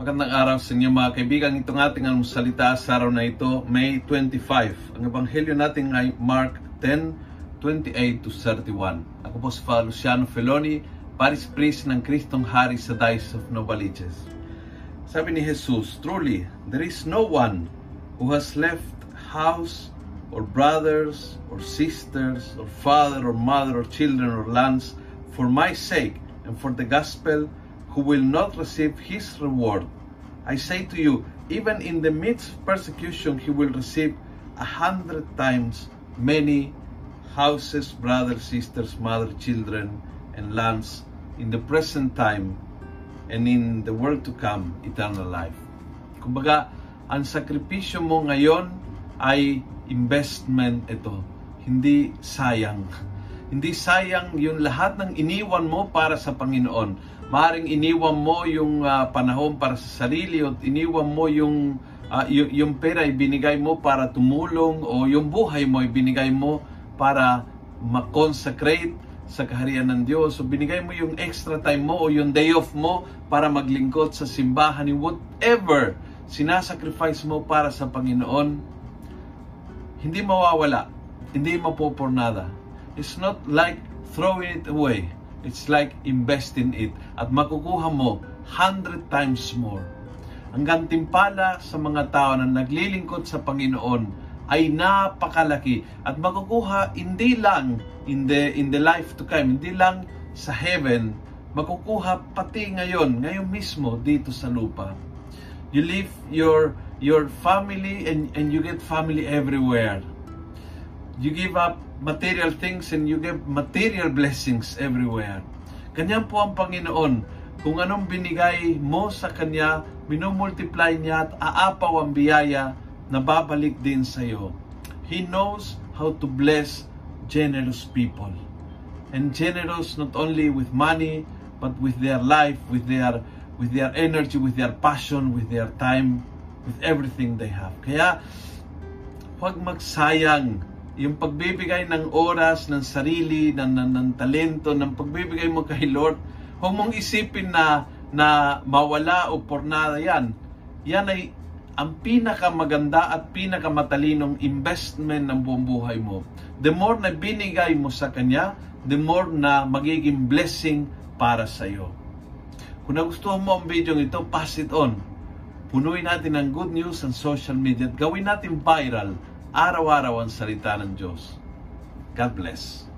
magandang araw sa inyo mga kaibigan. Itong ating almusalita sa araw na ito, May 25. Ang ebanghelyo natin ay Mark 10, 28 to 31. Ako po si Father Luciano Feloni, Paris Priest ng Kristong Hari sa Diocese of Novaliches. Sabi ni Jesus, Truly, there is no one who has left house or brothers or sisters or father or mother or children or lands for my sake and for the gospel who will not receive his reward. I say to you, even in the midst of persecution, he will receive a hundred times many houses, brothers, sisters, mother, children, and lands in the present time and in the world to come, eternal life. Kumbaga, ang sakripisyo mo ngayon ay investment ito. Hindi sayang. Hindi sayang yung lahat ng iniwan mo para sa Panginoon. Maring iniwan mo yung uh, panahon para sa sarili o iniwan mo yung uh, y- yung pera ibinigay mo para tumulong o yung buhay mo ibinigay mo para ma-consecrate sa kaharian ng Diyos. So binigay mo yung extra time mo o yung day off mo para maglingkod sa simbahan ni whatever sinasacrifice mo para sa Panginoon, hindi mawawala. Hindi mapopornada. It's not like throwing it away. It's like investing it at makukuha mo 100 times more. Ang gantimpala sa mga tao na naglilingkod sa Panginoon ay napakalaki at makukuha hindi lang in the in the life to come, hindi lang sa heaven, makukuha pati ngayon, ngayon mismo dito sa lupa. You leave your your family and and you get family everywhere. You give up material things and you give material blessings everywhere. Ganyan po ang Panginoon. Kung anong binigay mo sa Kanya, minumultiply niya at aapaw ang biyaya na babalik din sa iyo. He knows how to bless generous people. And generous not only with money, but with their life, with their with their energy, with their passion, with their time, with everything they have. Kaya, huwag magsayang yung pagbibigay ng oras, ng sarili, ng, ng, ng talento, ng pagbibigay mo kay Lord, huwag mong isipin na, na mawala o pornada yan. Yan ay ang pinakamaganda at pinakamatalinong investment ng buong buhay mo. The more na binigay mo sa Kanya, the more na magiging blessing para sa iyo. Kung nagustuhan mo ang video ito, pass it on. Punuin natin ng good news sa social media at gawin natin viral araw-araw ang salita ng Diyos. God bless.